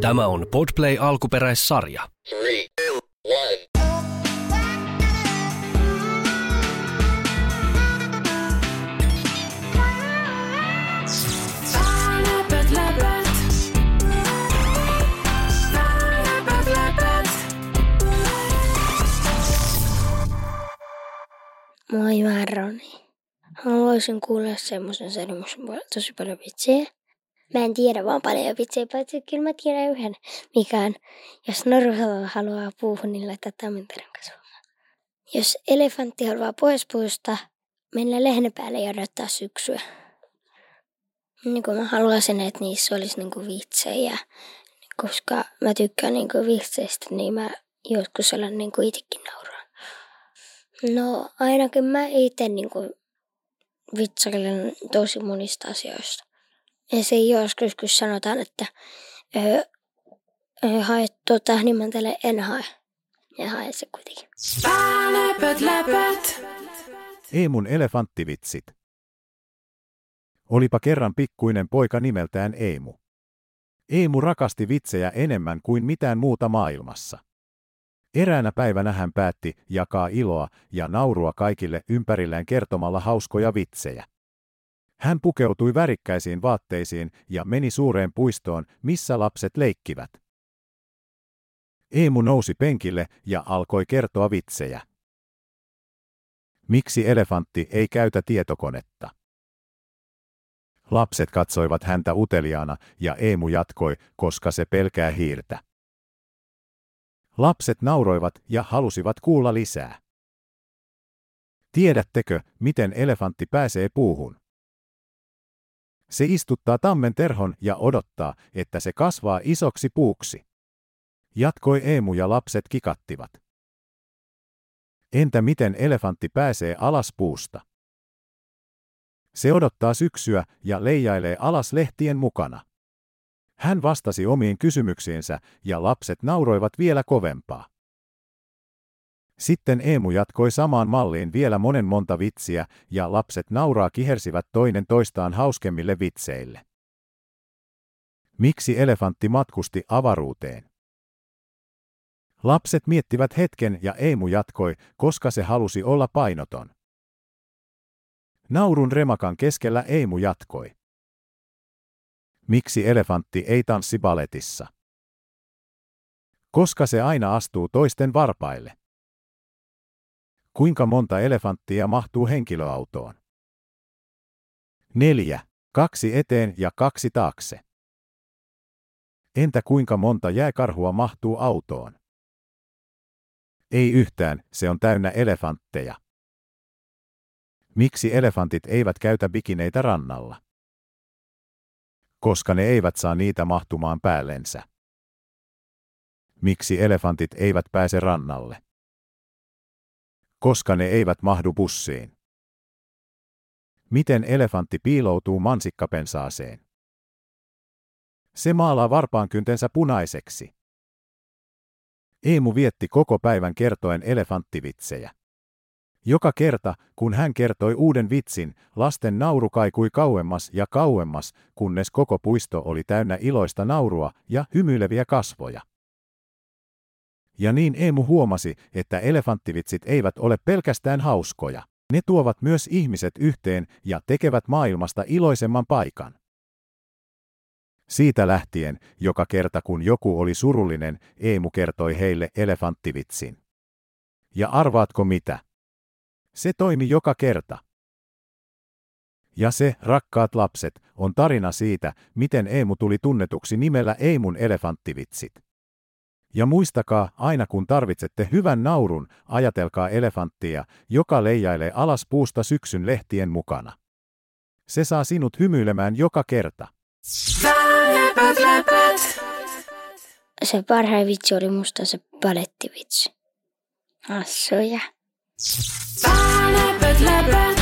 Tämä on Podplay alkuperäissarja. Three, two. Moi, mä Roni. Haluaisin kuulla semmoisen sarjan, missä on tosi paljon vitsejä. Mä en tiedä vaan paljon vitsejä, paitsi kyllä mä tiedän yhden, mikä on, jos Noru haluaa puuhun, niin laittaa tammenterän kasvamaan. Jos elefantti haluaa pois puusta, mennä lehden päälle ja odottaa syksyä. Niin kuin mä haluaisin, että niissä olisi niin kuin vitsejä, koska mä tykkään niin kuin vitseistä, niin mä joskus alan niin kuin itsekin nauraa. No ainakin mä itse niin kuin vitsailen tosi monista asioista. Ja se joskus, kun sanotaan, että öö, öö, hae tuota, niin mä tälle en hae. Ja hae se kuitenkin. Läpät, läpät. Eemun elefanttivitsit. Olipa kerran pikkuinen poika nimeltään Eemu. Eemu rakasti vitsejä enemmän kuin mitään muuta maailmassa. Eräänä päivänä hän päätti jakaa iloa ja naurua kaikille ympärilleen kertomalla hauskoja vitsejä. Hän pukeutui värikkäisiin vaatteisiin ja meni suureen puistoon, missä lapset leikkivät. Eemu nousi penkille ja alkoi kertoa vitsejä. Miksi elefantti ei käytä tietokonetta? Lapset katsoivat häntä uteliaana ja Eemu jatkoi, koska se pelkää hiirtä. Lapset nauroivat ja halusivat kuulla lisää. Tiedättekö, miten elefantti pääsee puuhun? Se istuttaa tammen terhon ja odottaa, että se kasvaa isoksi puuksi. Jatkoi Eemu ja lapset kikattivat. Entä miten elefantti pääsee alas puusta? Se odottaa syksyä ja leijailee alas lehtien mukana. Hän vastasi omiin kysymyksiinsä ja lapset nauroivat vielä kovempaa. Sitten Eemu jatkoi samaan malliin vielä monen monta vitsiä ja lapset nauraa kihersivät toinen toistaan hauskemmille vitseille. Miksi elefantti matkusti avaruuteen? Lapset miettivät hetken ja Eemu jatkoi, koska se halusi olla painoton. Naurun remakan keskellä Eemu jatkoi. Miksi elefantti ei tanssi baletissa? Koska se aina astuu toisten varpaille. Kuinka monta elefanttia mahtuu henkilöautoon? Neljä. Kaksi eteen ja kaksi taakse. Entä kuinka monta jääkarhua mahtuu autoon? Ei yhtään, se on täynnä elefantteja. Miksi elefantit eivät käytä bikineitä rannalla? Koska ne eivät saa niitä mahtumaan päällensä. Miksi elefantit eivät pääse rannalle? Koska ne eivät mahdu bussiin. Miten elefantti piiloutuu mansikkapensaaseen? Se maalaa varpaankyntensä punaiseksi. Eemu vietti koko päivän kertoen elefanttivitsejä. Joka kerta, kun hän kertoi uuden vitsin, lasten nauru kaikui kauemmas ja kauemmas, kunnes koko puisto oli täynnä iloista naurua ja hymyileviä kasvoja. Ja niin Eemu huomasi, että elefanttivitsit eivät ole pelkästään hauskoja. Ne tuovat myös ihmiset yhteen ja tekevät maailmasta iloisemman paikan. Siitä lähtien, joka kerta kun joku oli surullinen, Eemu kertoi heille elefanttivitsin. Ja arvaatko mitä? Se toimi joka kerta. Ja se, rakkaat lapset, on tarina siitä, miten Eemu tuli tunnetuksi nimellä Eemun elefanttivitsit. Ja muistakaa, aina kun tarvitsette hyvän naurun, ajatelkaa elefanttia, joka leijailee alas puusta syksyn lehtien mukana. Se saa sinut hymyilemään joka kerta. Se parhain vitsi oli musta se palettivitsi. Hassuja. Läpät, läpät.